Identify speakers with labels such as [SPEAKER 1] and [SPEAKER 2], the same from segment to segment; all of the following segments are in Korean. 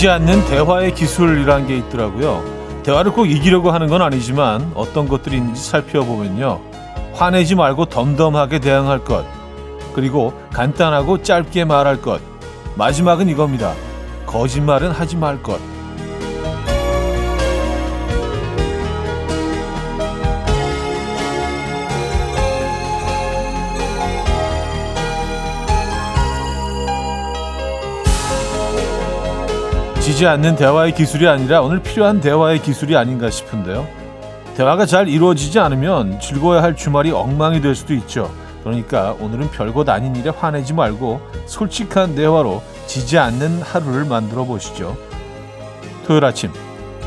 [SPEAKER 1] 지지 않는 대화의 기술이라는 게 있더라고요. 대화를 꼭 이기려고 하는 건 아니지만 어떤 것들이 있는지 살펴보면요. 화내지 말고 덤덤하게 대응할 것. 그리고 간단하고 짧게 말할 것. 마지막은 이겁니다. 거짓말은 하지 말 것. 지지 않는 대화의 기술이 아니라 오늘 필요한 대화의 기술이 아닌가 싶은데요. 대화가 잘 이루어지지 않으면 즐거워야 할 주말이 엉망이 될 수도 있죠. 그러니까 오늘은 별것 아닌 일에 화내지 말고 솔직한 대화로 지지 않는 하루를 만들어 보시죠. 토요일 아침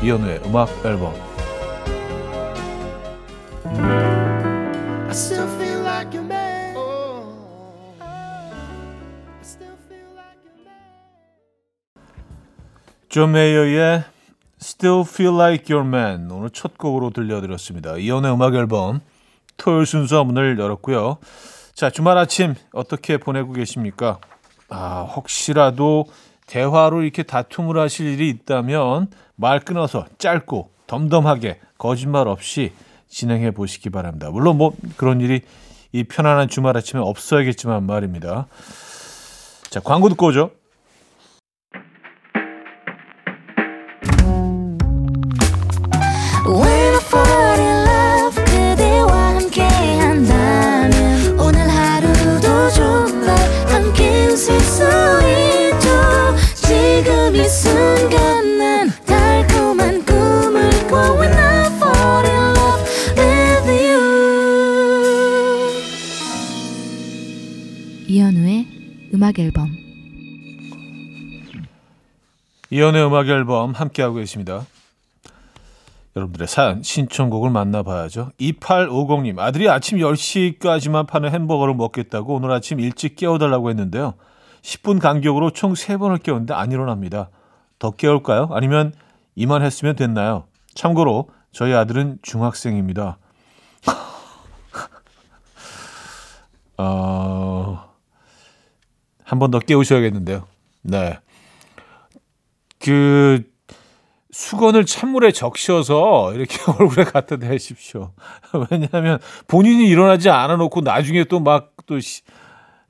[SPEAKER 1] 이현우의 음악 앨범 존 메이어의 Still Feel Like Your Man 오늘 첫 곡으로 들려드렸습니다. 이현우의 음악 앨범 토요일 순서 문을 열었고요. 자 주말 아침 어떻게 보내고 계십니까? 아 혹시라도 대화로 이렇게 다툼을 하실 일이 있다면 말 끊어서 짧고 덤덤하게 거짓말 없이 진행해 보시기 바랍니다. 물론 뭐 그런 일이 이 편안한 주말 아침에 없어야겠지만 말입니다. 자 광고 듣고 오죠.
[SPEAKER 2] 음악 앨범
[SPEAKER 1] 이연의 음악 앨범 함께하고 계십니다. 여러분들의 사연 신청곡을 만나봐야죠. 2850님 아들이 아침 10시까지만 파는 햄버거를 먹겠다고 오늘 아침 일찍 깨워달라고 했는데요. 10분 간격으로 총 3번을 깨웠는데 안 일어납니다. 더 깨울까요? 아니면 이만 했으면 됐나요? 참고로 저희 아들은 중학생입니다. 어... 한 번 더 깨우셔야겠는데요. 네. 그 수건을 찬물에 적셔서 이렇게 얼굴에 갖다 대십시오. 왜냐하면 본인이 일어나지 않아 놓고 나중에 또 막또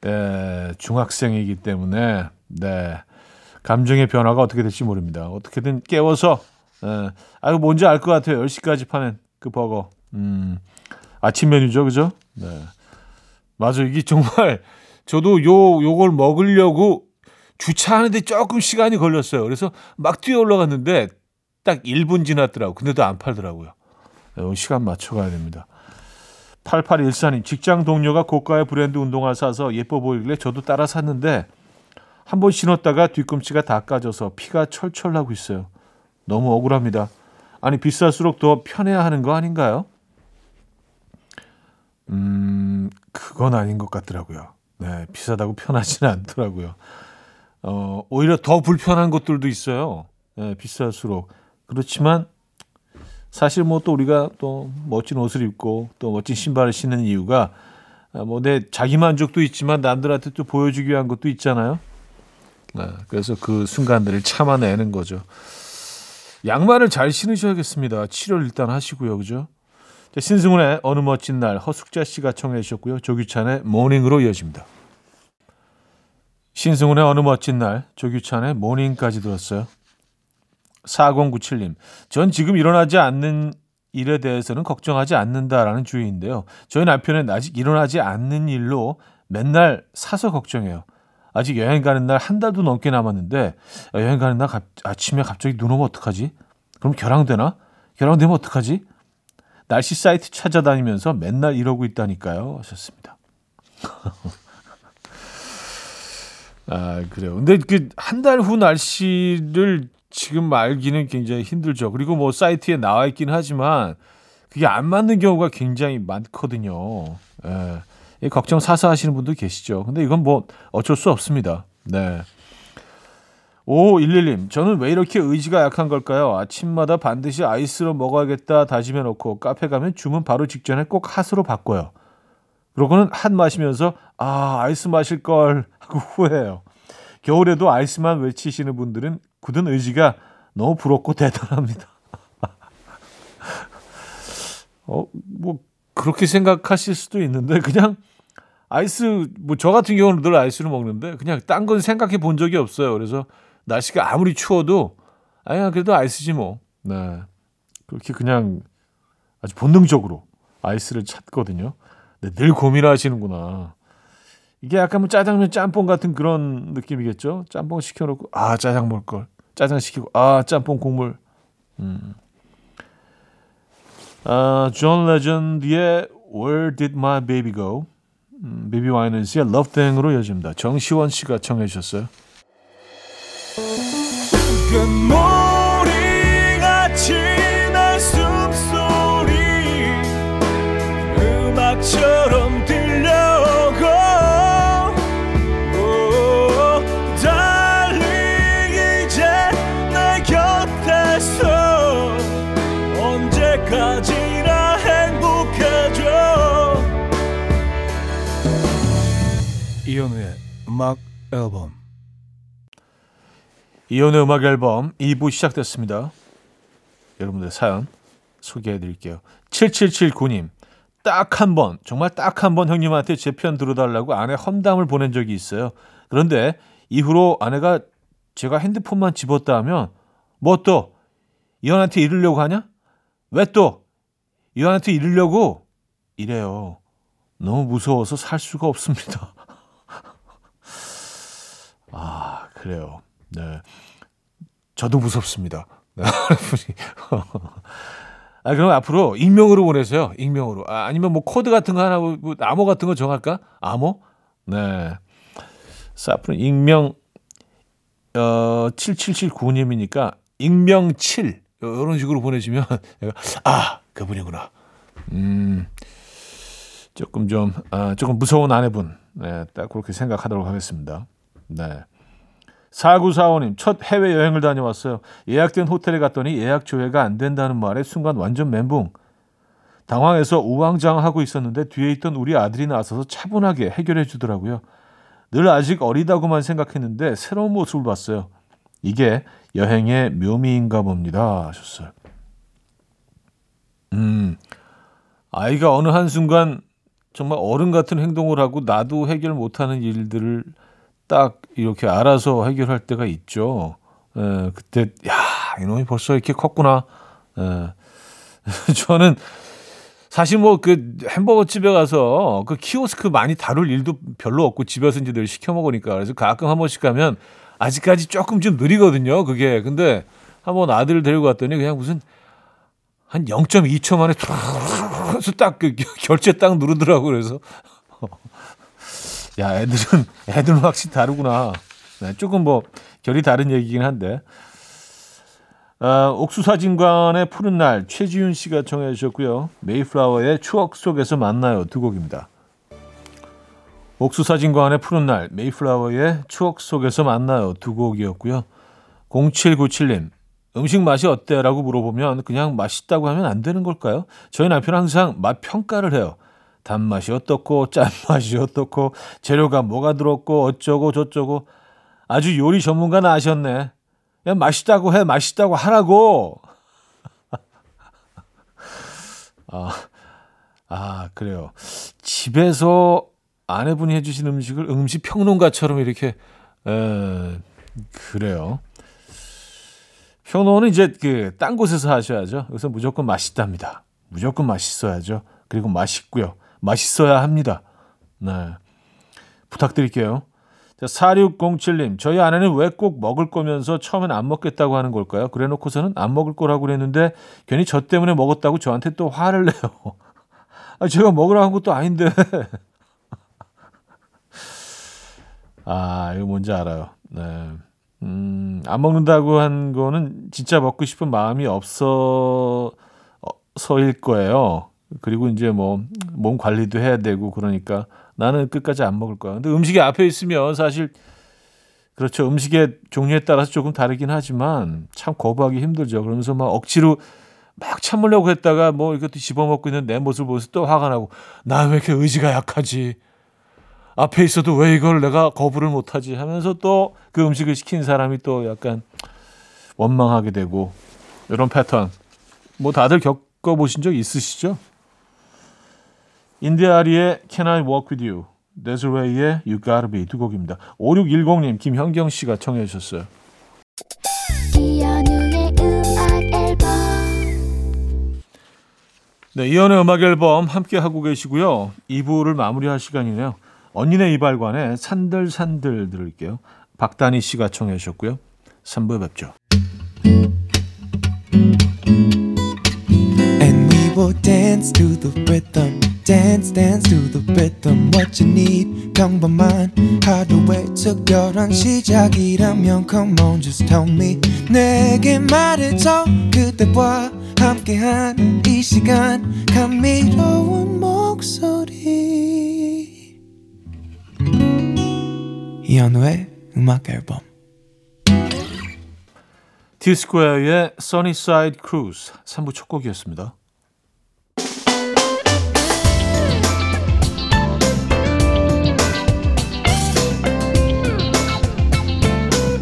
[SPEAKER 1] 네, 중학생이기 때문에 네. 감정의 변화가 어떻게 될지 모릅니다. 어떻게든 깨워서 네. 아유 뭔지 알 것 같아요. 10시까지 파는 그 버거. 음. 아침 메뉴죠. 그죠? 네. 맞아. 이게 정말 저도 요 요걸 먹으려고 주차하는데 조금 시간이 걸렸어요. 그래서 막 뛰어 올라갔는데 딱 1분 지났더라고. 근데도 안 팔더라고요. 네, 시간 맞춰 가야 됩니다. 8814님, 직장 동료가 고가의 브랜드 운동화 사서 예뻐 보이길래 저도 따라 샀는데 한 번 신었다가 뒤꿈치가 다 까져서 피가 철철 나고 있어요. 너무 억울합니다. 아니, 비쌀수록 더 편해야 하는 거 아닌가요? 음, 그건 아닌 것 같더라고요. 네, 비싸다고 편하지는 않더라고요. 어, 오히려 더 불편한 것들도 있어요. 네, 비쌀수록. 그렇지만 사실 뭐 또 우리가 또 멋진 옷을 입고 또 멋진 신발을 신는 이유가 아, 뭐내 자기 만족도 있지만 남들한테 또 보여주기 위한 것도 있잖아요. 네, 그래서 그 순간들을 참아내는 거죠. 양말을 잘 신으셔야겠습니다. 치료를 일단 하시고요. 그죠? 자, 신승훈의 어느 멋진 날 허숙자 씨가 청해 주셨고요. 조규찬의 모닝으로 이어집니다. 신승훈의 어느 멋진 날 조규찬의 모닝까지 들었어요. 4097님. 전 지금 일어나지 않는 일에 대해서는 걱정하지 않는다라는 주의인데요. 저희 남편은 아직 일어나지 않는 일로 맨날 사서 걱정해요. 아직 여행 가는 날 한 달도 넘게 남았는데 여행 가는 날 아침에 갑자기 눈 오면 어떡하지? 그럼 결항되나? 결항되면 어떡하지? 날씨 사이트 찾아다니면서 맨날 이러고 있다니까요. 하셨습니다. 아, 그래요. 근데 그 한 달 후 날씨를 지금 알기는 굉장히 힘들죠. 그리고 뭐 사이트에 나와 있긴 하지만 그게 안 맞는 경우가 굉장히 많거든요. 예. 걱정 사서 하시는 분도 계시죠. 근데 이건 뭐 어쩔 수 없습니다. 네. 오, 11님. 저는 왜 이렇게 의지가 약한 걸까요? 아침마다 반드시 아이스로 먹어야겠다 다짐해 놓고 카페 가면 주문 바로 직전에 꼭 핫으로 바꿔요. 그러고는 핫 마시면서 아, 아이스 마실 걸 하고 후회해요. 겨울에도 아이스만 외치시는 분들은 굳은 의지가 너무 부럽고 대단합니다. 어, 뭐, 그렇게 생각하실 수도 있는데, 그냥 아이스, 뭐, 저 같은 경우는 늘 아이스를 먹는데, 그냥 딴 건 생각해 본 적이 없어요. 그래서 날씨가 아무리 추워도, 아니, 그래도 아이스지 뭐. 네. 그렇게 그냥 아주 본능적으로 아이스를 찾거든요. 근데 늘 고민하시는구나. 이게 약간 뭐 짜장면 짬뽕 같은 그런 느낌이겠죠? 짬뽕 시켜놓고, 아, 짜장 먹을 걸. 짜장 시키고, 아, 짬뽕 국물. 음. 아, 존 레전드의 Where Did My Baby Go? 음, 베이비 와이너스의 Love Thing으로 이어집니다. 정시원 씨가 청해 주셨어요. 금 앨범 이혼의 음악 앨범 2부 시작됐습니다. 여러분들 사연 소개해 드릴게요. 7779님. 딱 한 번, 정말 딱 한 번 형님한테 제 편 들어달라고 아내 험담을 보낸 적이 있어요. 그런데 이후로 아내가 제가 핸드폰만 집었다 하면 뭐 또 이혼한테 이르려고 하냐? 왜 또 이혼한테 이르려고 이래요. 너무 무서워서 살 수가 없습니다. 아, 그래요. 네. 저도 무섭습니다. 네. 아, 그럼 앞으로 익명으로 보내세요. 익명으로. 아, 아니면 뭐 코드 같은 거 하나, 뭐 암호 같은 거 정할까? 암호? 네. 그래서 앞으로 익명, 어, 7779님이니까 익명 7. 이런 식으로 보내주면, 내가, 아, 그분이구나. 음, 조금 좀, 아, 조금 무서운 아내분. 네, 딱 그렇게 생각하도록 하겠습니다. 네. 4945님, 첫 해외여행을 다녀왔어요. 예약된 호텔에 갔더니 예약 조회가 안 된다는 말에 순간 완전 멘붕. 당황해서 우왕좌왕하고 있었는데 뒤에 있던 우리 아들이 나서서 차분하게 해결해 주더라고요. 늘 아직 어리다고만 생각했는데 새로운 모습을 봤어요. 이게 여행의 묘미인가 봅니다. 하셨어요. 음, 아이가 어느 한순간 정말 어른 같은 행동을 하고 나도 해결 못하는 일들을 딱 이렇게 알아서 해결할 때가 있죠. 에, 예, 그때 야 이놈이 벌써 이렇게 컸구나. 에, 예. 저는 사실 뭐 그 햄버거 집에 가서 그 키오스크 많이 다룰 일도 별로 없고 집에서 이제 늘 시켜 먹으니까 그래서 가끔 한 번씩 가면 아직까지 조금 좀 느리거든요. 그게 근데 한번 아들을 데리고 갔더니 그냥 무슨 한 0.2초 만에 탁딱그 결제 딱 누르더라고 그래서 야, 애들은, 애들은 확실히 다르구나. 네, 조금 뭐, 결이 다른 얘기긴 한데. 어, 옥수사진관의 푸른 날, 최지윤 씨가 청해 주셨고요. 메이플라워의 추억 속에서 만나요. 두 곡입니다. 옥수사진관의 푸른 날, 메이플라워의 추억 속에서 만나요. 두 곡이었고요. 0797님, 음식 맛이 어때? 라고 물어보면 그냥 맛있다고 하면 안 되는 걸까요? 저희 남편은 항상 맛 평가를 해요. 단맛이 어떻고 짠맛이 어떻고 재료가 뭐가 들었고 어쩌고 저쩌고 아주 요리 전문가는 아셨네. 그냥 맛있다고 해 맛있다고 하라고. 아, 아 그래요. 집에서 아내분이 해주신 음식을 음식 평론가처럼 이렇게 에, 그래요. 평론은 이제 그 딴 곳에서 하셔야죠. 그래서 무조건 맛있답니다. 무조건 맛있어야죠. 그리고 맛있고요. 맛있어야 합니다. 네. 부탁드릴게요. 자, 4607님, 저희 아내는 왜 꼭 먹을 거면서 처음엔 안 먹겠다고 하는 걸까요? 그래 놓고서는 안 먹을 거라고 그랬는데 괜히 저 때문에 먹었다고 저한테 또 화를 내요. 아, 제가 먹으라고 한 것도 아닌데. 아, 이거 뭔지 알아요. 네. 음, 안 먹는다고 한 거는 진짜 먹고 싶은 마음이 없어서일 거예요. 그리고 이제 뭐 몸 관리도 해야 되고 그러니까 나는 끝까지 안 먹을 거야. 근데 음식이 앞에 있으면 사실 그렇죠. 음식의 종류에 따라서 조금 다르긴 하지만 참 거부하기 힘들죠. 그러면서 막 억지로 막 참으려고 했다가 뭐 이것도 집어먹고 있는 내 모습을 보면서 또 화가 나고 나왜 이렇게 의지가 약하지? 앞에 있어도 왜 이걸 내가 거부를 못하지? 하면서 또 그 음식을 시킨 사람이 또 약간 원망하게 되고 이런 패턴 뭐 다들 겪어보신 적 있으시죠? 인디아리의 Can I Walk With You, 데즈웨이의 You Gotta Be 두 곡입니다. 5610님 김현경 씨가 청해 주셨어요. 네, 이연의 음악 앨범 함께 하고 계시고요. 2부를 마무리할 시간이네요. 언니네 이발관에 산들산들 들을게요. 박다니 씨가 청해 주셨고요. 3부에 뵙죠. And we will dance to the rhythm. Dance dance to the rhythm what you need 평범한 하루의 특별한 시작이라면 come on just tell me 내게 말해줘 그대와 함께한 이 시간 감미로운 목소리 이현우의 음악 앨범 디스코어의 Sunnyside Cruise 3부 첫 곡이었습니다.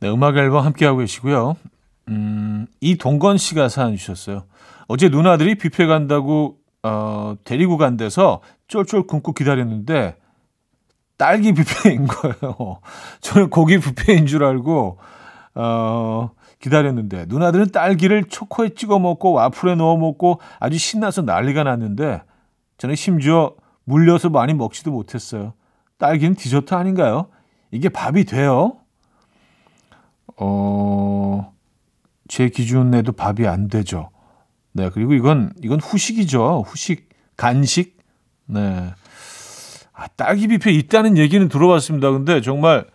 [SPEAKER 1] 네, 음악 앨범 함께하고 계시고요. 음, 이동건 씨가 사연 주셨어요. 어제 누나들이 뷔페 간다고 어, 데리고 간 데서 쫄쫄 굶고 기다렸는데 딸기 뷔페인 거예요. 저는 고기 뷔페인 줄 알고 어, 기다렸는데 누나들은 딸기를 초코에 찍어 먹고 와플에 넣어 먹고 아주 신나서 난리가 났는데 저는 심지어 물려서 많이 먹지도 못했어요. 딸기는 디저트 아닌가요? 이게 밥이 돼요? 어, 제 기준에도 밥이 안 되죠. 네, 그리고 이건 이건 후식이죠. 후식, 간식. 네. 아, 딸기 뷔페 있다는 얘기는 들어봤습니다. 근데 정말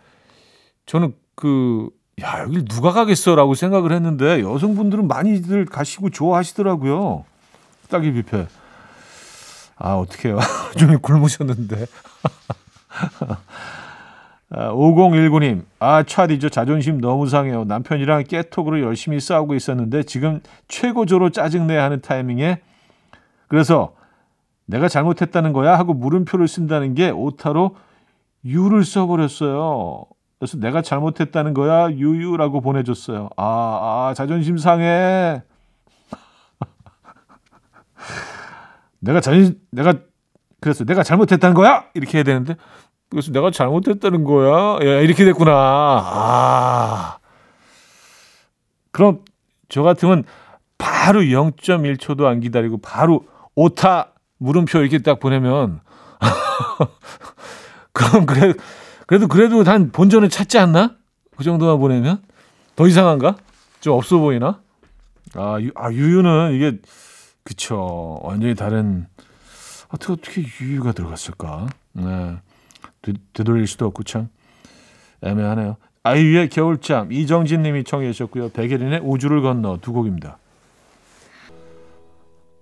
[SPEAKER 1] 저는 그, 야, 여기 누가 가겠어라고 생각을 했는데 여성분들은 많이들 가시고 좋아하시더라고요. 딸기 뷔페. 아, 어떡해요. 좀 굶으셨는데. 아, 5019님, 아, 차디죠. 자존심 너무 상해요. 남편이랑 깨톡으로 열심히 싸우고 있었는데 지금 최고조로 짜증내야 하는 타이밍에 그래서 내가 잘못했다는 거야 하고 물음표를 쓴다는 게 오타로 유를 써버렸어요. 그래서 내가 잘못했다는 거야 유유라고 보내줬어요. 아, 아 자존심 상해. 내가 자존 내가 그래서 내가 잘못했다는 거야 이렇게 해야 되는데 그래서 내가 잘못했다는 거야 야, 이렇게 됐구나. 아 그럼 저 같으면 바로 0.1초도 안 기다리고 바로 오타 물음표 이렇게 딱 보내면 그럼 그래 그래도 그래도 한 본전을 찾지 않나? 그 정도만 보내면 더 이상한가? 좀 없어 보이나? 아, 유, 아 유유는 이게 그쵸 완전히 다른 어떻게 어떻게 유유가 들어갔을까? 네. 되, 되돌릴 수도 없고 참 애매하네요. 아이유의 겨울잠 이정진 님이 청해 주셨고요. 백예린의 우주를 건너 두 곡입니다.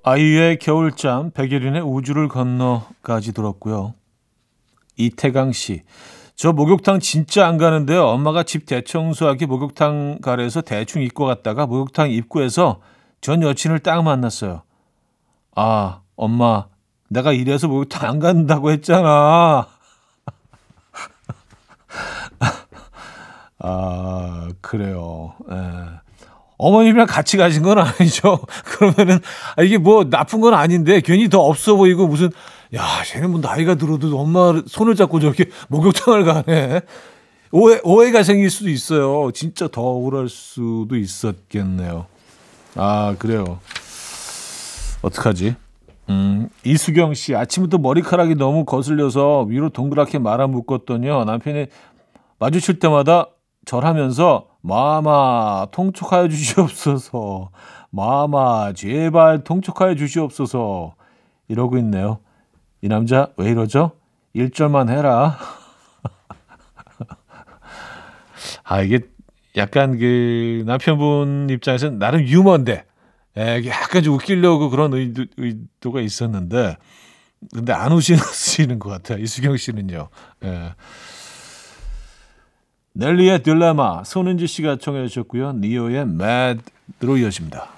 [SPEAKER 1] 아이유의 겨울잠, 백예린의 우주를 건너까지 들었고요. 이태강 씨. 저 목욕탕 진짜 안 가는데요. 엄마가 집 대청소하기 목욕탕 가래서 대충 입고 갔다가 목욕탕 입구에서 전 여친을 딱 만났어요. 아, 엄마, 내가 이래서 목욕탕 안 간다고 했잖아. 아, 그래요. 에. 예. 어머님이랑 같이 가신 건 아니죠. 그러면은 아, 이게 뭐 나쁜 건 아닌데 괜히 더 없어 보이고 무슨 야, 쟤는 뭐 나이가 들어도 엄마 손을 잡고 저렇게 목욕탕을 가네. 오해 오해가 생길 수도 있어요. 진짜 더 억울할 수도 있었겠네요. 아, 그래요. 어떡하지? 음, 이수경 씨 아침부터 머리카락이 너무 거슬려서 위로 동그랗게 말아 묶었더니요. 남편이 마주칠 때마다 절하면서 마마 통촉하여 주시옵소서. 마마 제발 통촉하여 주시옵소서. 이러고 있네요. 이 남자 왜 이러죠? 1절만 해라. 아 이게 약간 그 남편분 입장에서는 나름 유머인데 예, 약간 좀 웃기려고 그런 의도, 의도가 있었는데 근데 안 우시는 것 같아요. 이수경 씨는요. 예. 넬리의 딜레마 손은지 씨가 청해 주셨고요. 니오의 매드로 이어집니다.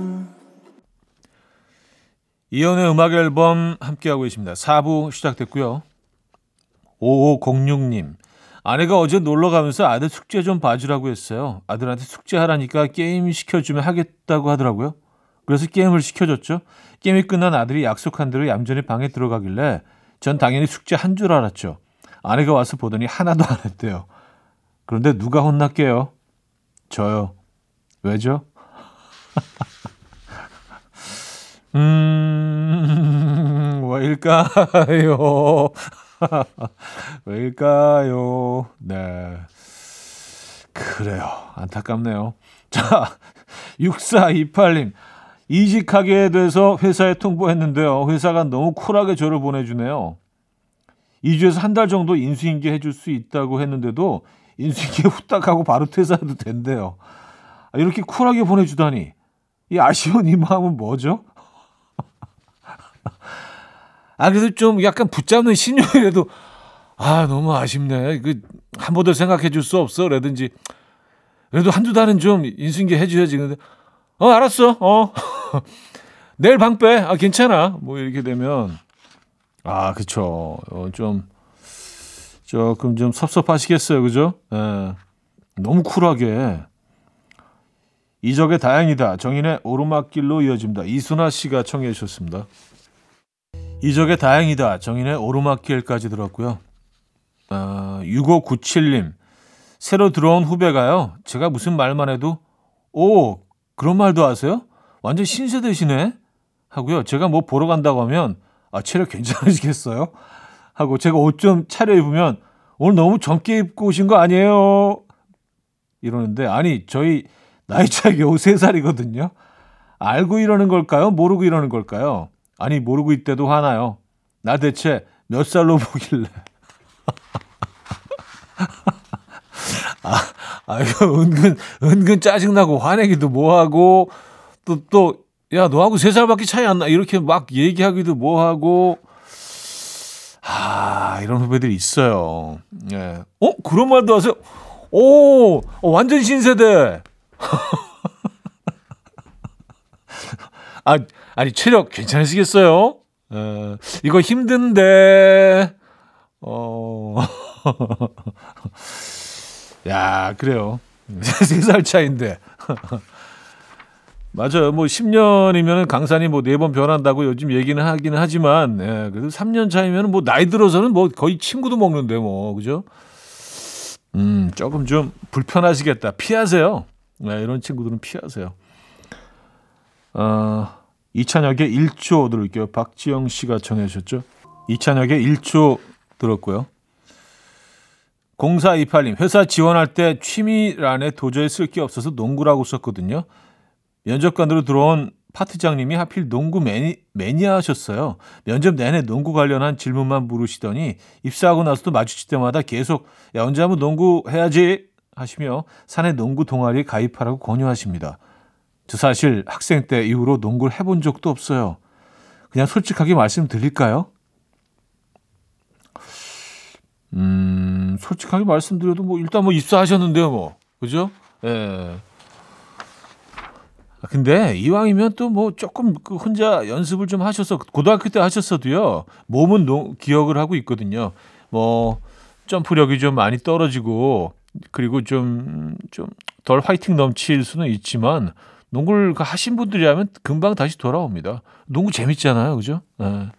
[SPEAKER 1] 이현우의 음악 앨범 함께하고 계십니다 4부 시작됐고요 5506님 아내가 어제 놀러 가면서 아들 숙제 좀 봐주라고 했어요. 아들한테 숙제하라니까 게임 시켜주면 하겠다고 하더라고요. 그래서 게임을 시켜줬죠. 게임이 끝난 아들이 약속한 대로 얌전히 방에 들어가길래 전 당연히 숙제 한 줄 알았죠. 아내가 와서 보더니 하나도 안 했대요. 그런데 누가 혼났게요? 저요. 왜죠? 음, 왜일까요? 왜일까요? 네. 그래요. 안타깝네요. 자, 6428님. 이직하게 돼서 회사에 통보했는데요. 회사가 너무 쿨하게 저를 보내주네요. 2주에서 한 달 정도 인수인계 해줄 수 있다고 했는데도 인수인계 후딱 하고 바로 퇴사해도 된대요. 아, 이렇게 쿨하게 보내주다니. 이 아쉬운 이 마음은 뭐죠? 아, 그래도 좀 약간 붙잡는 신용이라도, 아, 너무 아쉽네. 그, 한 번 더 생각해 줄 수 없어. 라든지. 그래도 한두 달은 좀 인수인계 해줘야지. 근데, 어, 알았어. 어. 내일 방 빼. 아, 괜찮아. 뭐 이렇게 되면. 아, 그쵸. 어, 좀, 조금 좀 섭섭하시겠어요. 그죠? 예. 너무 쿨하게. 이적의 다행이다. 정인의 오르막길로 이어집니다. 이순아 씨가 청해 주셨습니다. 이적의 다행이다. 정인의 오르막길까지 들었고요. 아, 6597님. 새로 들어온 후배가요. 제가 무슨 말만 해도 오 그런 말도 하세요? 완전 신세대시네. 하고요. 제가 뭐 보러 간다고 하면 아 체력 괜찮으시겠어요? 하고 제가 옷 좀 차려 입으면 오늘 너무 젊게 입고 오신 거 아니에요? 이러는데 아니 저희 나이 차이 겨우 3살이거든요. 알고 이러는 걸까요? 모르고 이러는 걸까요? 아니 모르고 있대도 화나요. 나 대체 몇 살로 보길래. 아, 아, 이거 은근, 은근 짜증 나고 화내기도 뭐하고, 또, 또, 야, 너하고 세 살밖에 차이 안 나. 이렇게 막 얘기하기도 뭐하고, 아, 이런 후배들이 있어요. 예. 어? 그런 말도 하세요? 오, 어, 완전 신세대. 아, 아니, 체력 괜찮으시겠어요? 어, 이거 힘든데, 어, 야, 그래요. 세살 차인데. 맞아요. 뭐 10년이면 강산이 뭐 네 번 변한다고 요즘 얘기는 하기는 하지만, 예, 그래도 3년 차이면 뭐 나이 들어서는 뭐 거의 친구도 먹는데 뭐, 그죠? 음, 조금 좀 불편하시겠다. 피하세요. 네, 이런 친구들은 피하세요. 어, 이찬혁의 1초 들을게요. 박지영 씨가 청해 주셨죠. 이찬혁의 1초 들었고요. 0428님, 회사 지원할 때 취미란에 도저히 쓸 게 없어서 농구라고 썼거든요. 면접관으로 들어온 파트장님이 하필 농구 매니, 매니아셨어요. 면접 내내 농구 관련한 질문만 물으시더니 입사하고 나서도 마주칠 때마다 계속 야 언제 한번 농구 해야지 하시며 사내 농구 동아리에 가입하라고 권유하십니다. 저 사실 학생 때 이후로 농구를 해본 적도 없어요. 그냥 솔직하게 말씀드릴까요? 음, 솔직하게 말씀드려도 뭐 일단 뭐 입사하셨는데요, 뭐. 그죠? 예. 아, 근데 이왕이면 또 뭐 조금 그 혼자 연습을 좀 하셔서 고등학교 때 하셨어도요. 몸은 노, 기억을 하고 있거든요. 뭐 점프력이 좀 많이 떨어지고 그리고 좀 좀 덜 화이팅 넘칠 수는 있지만 농구를 그 하신 분들이라면 금방 다시 돌아옵니다. 농구 재밌잖아요, 그죠? 예.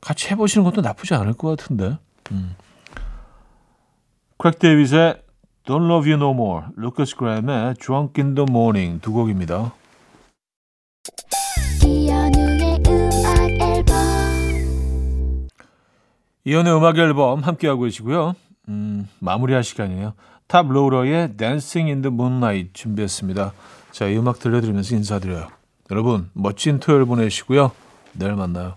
[SPEAKER 1] 같이 해보시는 것도 나쁘지 않을 것 같은데. 음. 크레이그 데이빗의 Don't Love You No More, 루카스 그레이엄의 Drunk in the Morning 두 곡입니다.
[SPEAKER 2] 이현우의 음악 앨범
[SPEAKER 1] 함께하고 계시고요. 음, 마무리할 시간이에요. 탑로더의 Dancing in the Moonlight 준비했습니다. 자, 이 음악 들려드리면서 인사드려요. 여러분, 멋진 토요일 보내시고요. 내일 만나요.